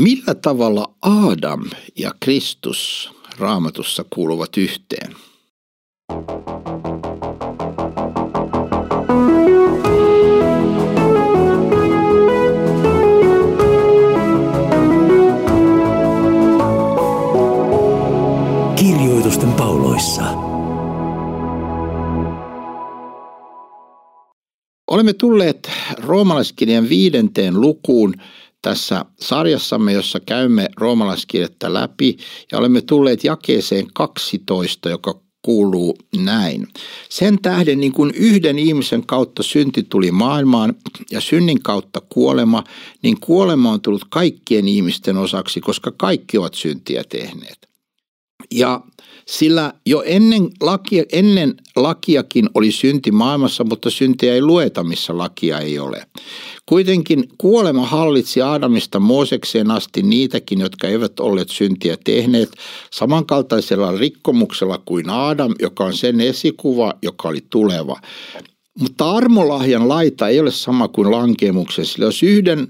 Millä tavalla Adam ja Kristus raamatussa kuuluvat yhteen? Kirjoitusten pauloissa. Olemme tulleet roomalaiskirjan viidenteen lukuun tässä sarjassamme, jossa käymme roomalaiskirjettä läpi ja olemme tulleet jakeeseen 12, joka kuuluu näin. Sen tähden niin kuin yhden ihmisen kautta synti tuli maailmaan ja synnin kautta kuolema, niin kuolema on tullut kaikkien ihmisten osaksi, koska kaikki ovat syntiä tehneet. Ja sillä jo ennen, lakia, ennen lakiakin oli synti maailmassa, mutta syntiä ei lueta, missä lakia ei ole. Kuitenkin kuolema hallitsi Aadamista Moosekseen asti niitäkin, jotka eivät olleet syntiä tehneet, samankaltaisella rikkomuksella kuin Aadam, joka on sen esikuva, joka oli tuleva. Mutta armolahjan laita ei ole sama kuin lankemuksen, sillä jos yhden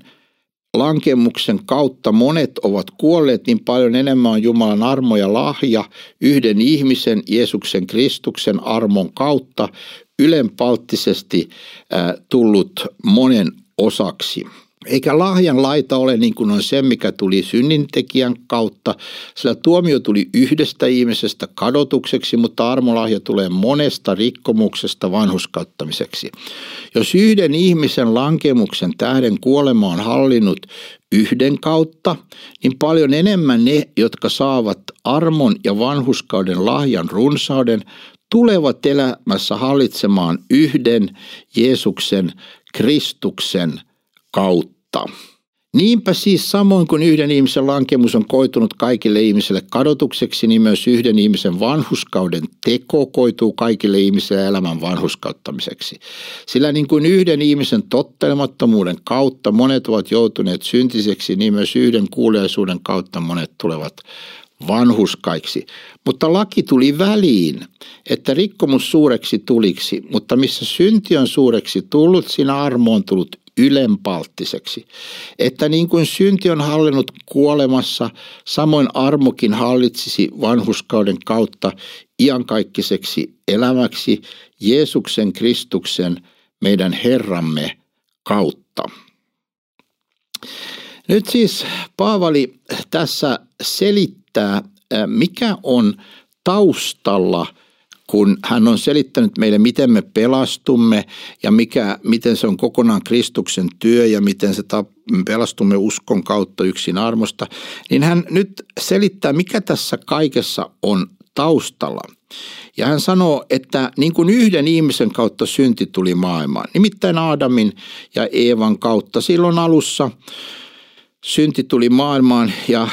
lankemuksen kautta monet ovat kuolleet, niin paljon enemmän on Jumalan armo ja lahja yhden ihmisen, Jeesuksen Kristuksen armon kautta ylenpalttisesti tullut monen osaksi. Eikä lahjan laita ole niin kuin on se, mikä tuli synnintekijän kautta, sillä tuomio tuli yhdestä ihmisestä kadotukseksi, mutta armolahja tulee monesta rikkomuksesta vanhuskauttamiseksi. Jos yhden ihmisen lankemuksen tähden kuolema on hallinnut yhden kautta, niin paljon enemmän ne, jotka saavat armon ja vanhuskauden lahjan runsauden, tulevat elämässä hallitsemaan yhden Jeesuksen, Kristuksen kautta kautta. Niinpä siis samoin kuin yhden ihmisen lankemus on koitunut kaikille ihmisille kadotukseksi, niin myös yhden ihmisen vanhuskauden teko koituu kaikille ihmisille elämän vanhuskauttamiseksi. Sillä niin kuin yhden ihmisen tottelemattomuuden kautta monet ovat joutuneet syntiseksi, niin myös yhden kuuliaisuuden kautta monet tulevat vanhuskaiksi. Mutta laki tuli väliin, että rikkomus suureksi tuliksi, mutta missä synti on suureksi tullut, siinä armo on tullut ylenpalttiseksi. Että niin kuin synti on hallinnut kuolemassa, samoin armokin hallitsisi vanhuskauden kautta iankaikkiseksi elämäksi Jeesuksen Kristuksen meidän Herramme kautta. Nyt siis Paavali tässä selittää, mikä on taustalla – kun hän on selittänyt meille, miten me pelastumme ja mikä, miten se on kokonaan Kristuksen työ ja miten se ta, pelastumme uskon kautta yksin armosta, niin hän nyt selittää, mikä tässä kaikessa on taustalla. Ja hän sanoo, että niin kuin yhden ihmisen kautta synti tuli maailmaan, nimittäin Aadamin ja Eevan kautta silloin alussa synti tuli maailmaan ja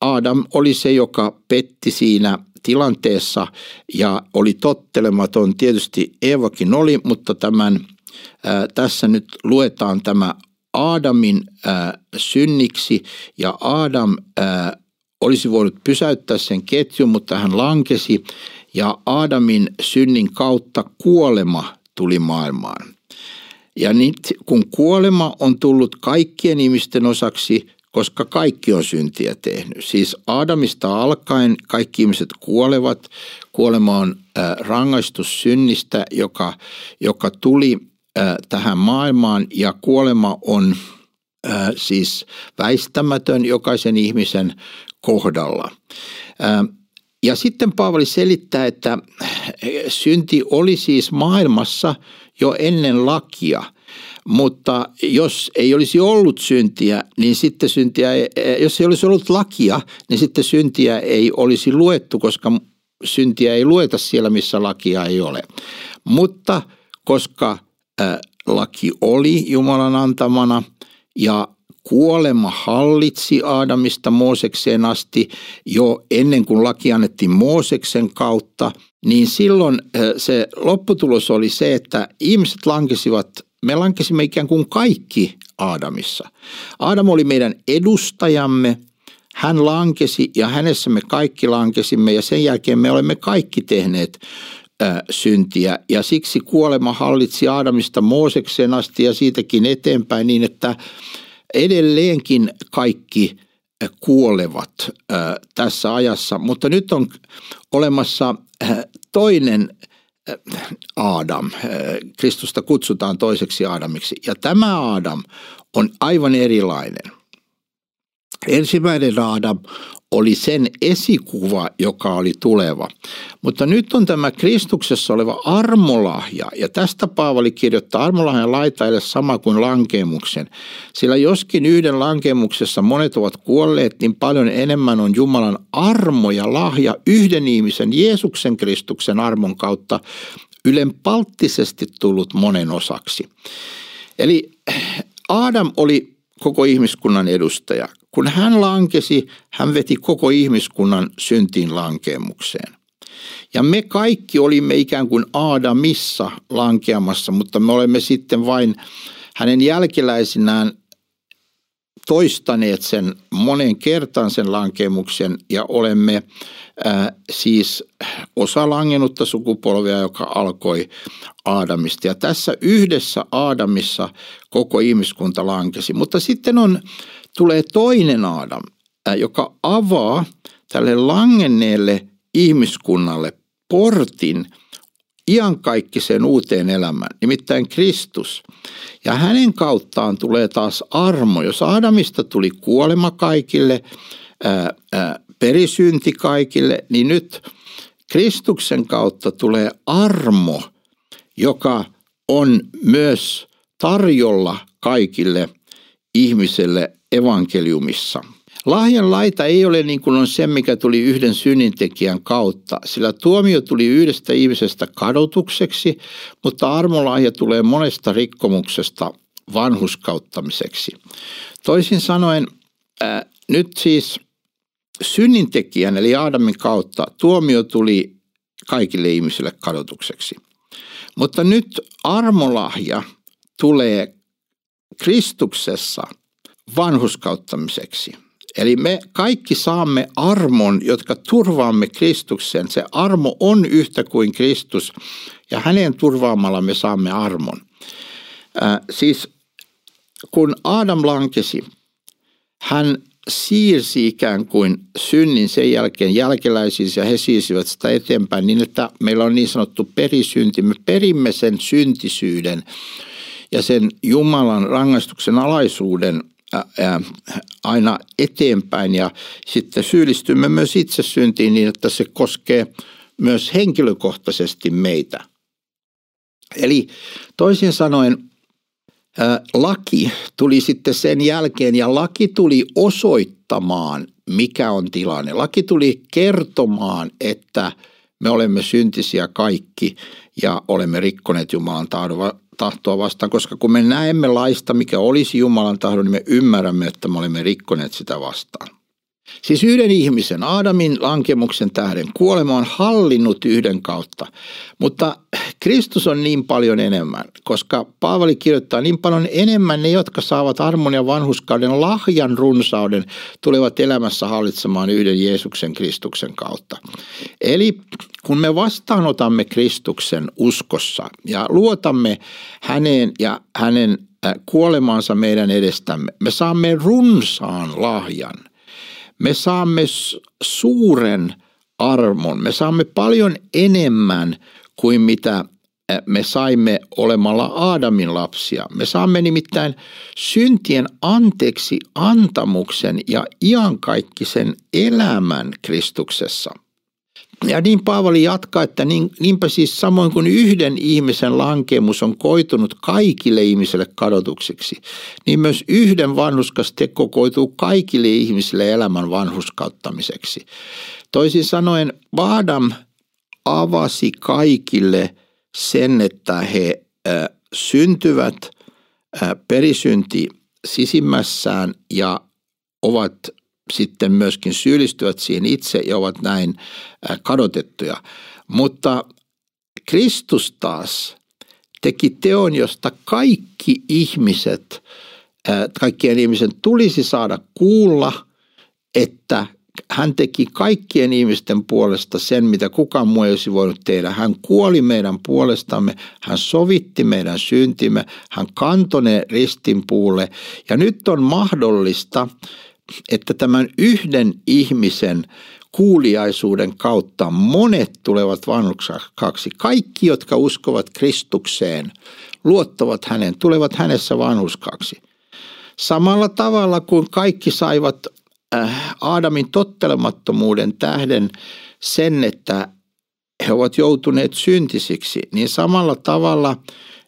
Adam oli se, joka petti siinä tilanteessa ja oli tottelematon. Tietysti Eevakin oli, mutta tämän, ää, tässä nyt luetaan tämä Aadamin ää, synniksi ja Adam ää, olisi voinut pysäyttää sen ketjun, mutta hän lankesi ja Aadamin synnin kautta kuolema tuli maailmaan. Ja nyt kun kuolema on tullut kaikkien ihmisten osaksi, koska kaikki on syntiä tehnyt. Siis Adamista alkaen kaikki ihmiset kuolevat. Kuolema on rangaistus synnistä, joka, joka tuli tähän maailmaan ja kuolema on siis väistämätön jokaisen ihmisen kohdalla. Ja sitten Paavali selittää, että synti oli siis maailmassa jo ennen lakia – mutta jos ei olisi ollut syntiä, niin sitten syntiä, jos ei olisi ollut lakia, niin sitten syntiä ei olisi luettu, koska syntiä ei lueta siellä, missä lakia ei ole. Mutta koska laki oli Jumalan antamana ja kuolema hallitsi Aadamista Moosekseen asti jo ennen kuin laki annettiin Mooseksen kautta, niin silloin se lopputulos oli se, että ihmiset lankesivat me lankesimme ikään kuin kaikki Aadamissa. Aadam oli meidän edustajamme, hän lankesi ja hänessä me kaikki lankesimme ja sen jälkeen me olemme kaikki tehneet ä, syntiä ja siksi kuolema hallitsi Aadamista Moosekseen asti ja siitäkin eteenpäin niin, että edelleenkin kaikki kuolevat tässä ajassa, mutta nyt on olemassa toinen Aadam. Kristusta kutsutaan toiseksi Aadamiksi. Ja tämä Aadam on aivan erilainen. Ensimmäinen Aadam oli sen esikuva, joka oli tuleva. Mutta nyt on tämä Kristuksessa oleva armolahja, ja tästä Paavali kirjoittaa armolahjan laitaille sama kuin lankemuksen. Sillä joskin yhden lankemuksessa monet ovat kuolleet, niin paljon enemmän on Jumalan armo ja lahja yhden ihmisen Jeesuksen Kristuksen armon kautta ylenpalttisesti tullut monen osaksi. Eli Adam oli koko ihmiskunnan edustaja. Kun hän lankesi, hän veti koko ihmiskunnan syntiin lankemukseen. Ja me kaikki olimme ikään kuin Aadamissa lankeamassa, mutta me olemme sitten vain hänen jälkeläisinään toistaneet sen monen kertaan sen lankemuksen ja olemme äh, siis osa langennutta sukupolvea, joka alkoi Aadamista. Ja tässä yhdessä Aadamissa koko ihmiskunta lankesi. Mutta sitten on, tulee toinen Aadam, joka avaa tälle langenneelle ihmiskunnalle portin – iankaikkiseen uuteen elämään, nimittäin Kristus. Ja hänen kauttaan tulee taas armo. Jos Adamista tuli kuolema kaikille, ää, ää, perisynti kaikille, niin nyt Kristuksen kautta tulee armo, joka on myös tarjolla kaikille ihmiselle evankeliumissa – Lahjan laita ei ole niin kuin on se, mikä tuli yhden synnintekijän kautta, sillä tuomio tuli yhdestä ihmisestä kadotukseksi, mutta armolahja tulee monesta rikkomuksesta vanhuskauttamiseksi. Toisin sanoen, ää, nyt siis synnintekijän eli Aadamin kautta tuomio tuli kaikille ihmisille kadotukseksi. Mutta nyt armolahja tulee Kristuksessa vanhuskauttamiseksi. Eli me kaikki saamme armon, jotka turvaamme Kristuksen. Se armo on yhtä kuin Kristus ja hänen turvaamalla me saamme armon. Äh, siis kun Adam lankesi, hän siirsi ikään kuin synnin sen jälkeen jälkeläisiin ja he siirsivät sitä eteenpäin niin, että meillä on niin sanottu perisynti. Me perimme sen syntisyyden ja sen Jumalan rangaistuksen alaisuuden – aina eteenpäin ja sitten syyllistymme myös itse syntiin niin, että se koskee myös henkilökohtaisesti meitä. Eli toisin sanoen laki tuli sitten sen jälkeen ja laki tuli osoittamaan, mikä on tilanne. Laki tuli kertomaan, että me olemme syntisiä kaikki ja olemme rikkoneet Jumalan tahtoa vastaan, koska kun me näemme laista, mikä olisi Jumalan tahdon, niin me ymmärrämme, että me olemme rikkoneet sitä vastaan. Siis yhden ihmisen, Aadamin lankemuksen tähden, kuolema on hallinnut yhden kautta. Mutta Kristus on niin paljon enemmän, koska Paavali kirjoittaa niin paljon enemmän ne, jotka saavat armon ja vanhuskauden lahjan runsauden, tulevat elämässä hallitsemaan yhden Jeesuksen Kristuksen kautta. Eli kun me vastaanotamme Kristuksen uskossa ja luotamme häneen ja hänen äh, kuolemaansa meidän edestämme, me saamme runsaan lahjan – me saamme suuren armon, me saamme paljon enemmän kuin mitä me saimme olemalla Aadamin lapsia. Me saamme nimittäin syntien anteeksi antamuksen ja iankaikkisen elämän Kristuksessa – ja niin Paavali jatkaa, että niin, niinpä siis samoin kuin yhden ihmisen lankemus on koitunut kaikille ihmisille kadotukseksi, niin myös yhden vanhuskas teko koituu kaikille ihmisille elämän vanhuskauttamiseksi. Toisin sanoen Adam avasi kaikille sen, että he äh, syntyvät äh, perisynti sisimmässään ja ovat sitten myöskin syyllistyvät siihen itse ja ovat näin kadotettuja. Mutta Kristus taas teki teon, josta kaikki ihmiset, kaikkien ihmisen tulisi saada kuulla, että hän teki kaikkien ihmisten puolesta sen, mitä kukaan muu ei olisi voinut tehdä. Hän kuoli meidän puolestamme, hän sovitti meidän syntimme, hän kantoi ne ristin puulle. Ja nyt on mahdollista että tämän yhden ihmisen kuuliaisuuden kautta monet tulevat vanhuskaksi. Kaikki, jotka uskovat Kristukseen, luottavat hänen, tulevat hänessä vanhuskaksi. Samalla tavalla kuin kaikki saivat äh, Aadamin tottelemattomuuden tähden sen, että he ovat joutuneet syntisiksi, niin samalla tavalla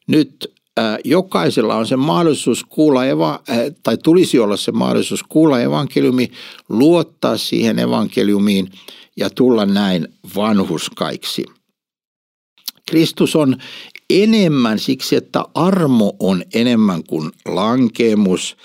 nyt jokaisella on se mahdollisuus kuulla, eva, tai tulisi olla se mahdollisuus kuulla evankeliumi, luottaa siihen evankeliumiin ja tulla näin vanhuskaiksi. Kristus on enemmän siksi, että armo on enemmän kuin lankemus.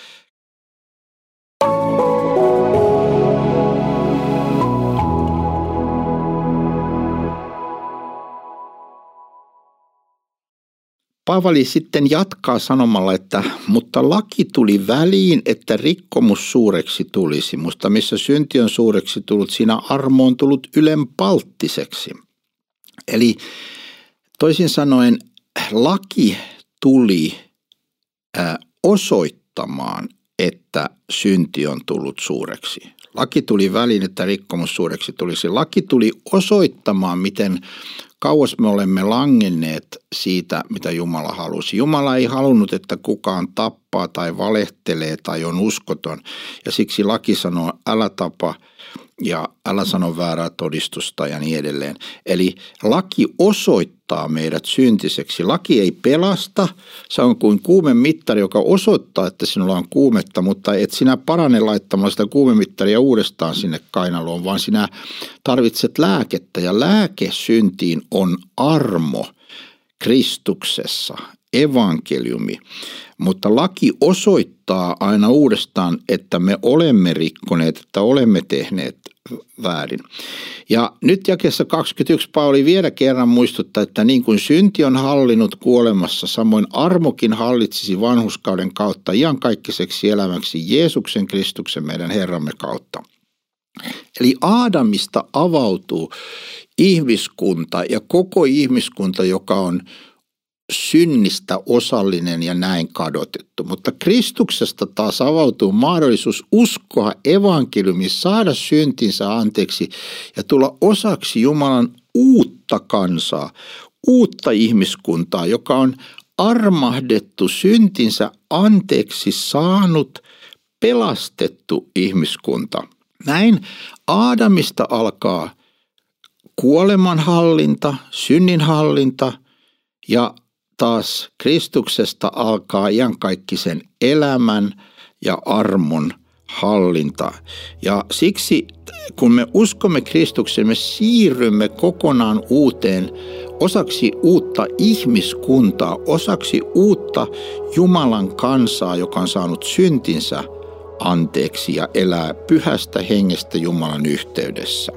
Paavali sitten jatkaa sanomalla, että mutta laki tuli väliin, että rikkomus suureksi tulisi. Musta missä synti on suureksi tullut, siinä armo on tullut ylenpalttiseksi. Eli toisin sanoen laki tuli osoittamaan, että synti on tullut suureksi. Laki tuli väliin, että rikkomus suureksi tulisi. Laki tuli osoittamaan, miten kauas me olemme langenneet siitä, mitä Jumala halusi. Jumala ei halunnut, että kukaan tappaa tai valehtelee tai on uskoton. Ja siksi laki sanoo, älä tapa ja älä sano väärää todistusta ja niin edelleen. Eli laki osoittaa meidät syntiseksi. Laki ei pelasta, se on kuin kuumemittari, joka osoittaa, että sinulla on kuumetta, mutta et sinä parane laittamaan sitä kuumemittaria uudestaan sinne kainaloon, vaan sinä tarvitset lääkettä ja lääke syntiin on armo Kristuksessa, evankeliumi. Mutta laki osoittaa aina uudestaan, että me olemme rikkoneet, että olemme tehneet väärin. Ja nyt jakessa 21 Pauli vielä kerran muistuttaa, että niin kuin synti on hallinut kuolemassa, samoin armokin hallitsisi vanhuskauden kautta iankaikkaiseksi elämäksi Jeesuksen Kristuksen meidän Herramme kautta. Eli Aadamista avautuu ihmiskunta ja koko ihmiskunta, joka on synnistä osallinen ja näin kadotettu. Mutta Kristuksesta taas avautuu mahdollisuus uskoa evankeliumi, saada syntinsä anteeksi ja tulla osaksi Jumalan uutta kansaa, uutta ihmiskuntaa, joka on armahdettu syntinsä anteeksi saanut, pelastettu ihmiskunta. Näin Aadamista alkaa kuolemanhallinta, synninhallinta ja taas Kristuksesta alkaa iankaikkisen elämän ja armon hallinta. Ja siksi kun me uskomme Kristukseen, me siirrymme kokonaan uuteen, osaksi uutta ihmiskuntaa, osaksi uutta Jumalan kansaa, joka on saanut syntinsä anteeksi ja elää pyhästä hengestä Jumalan yhteydessä.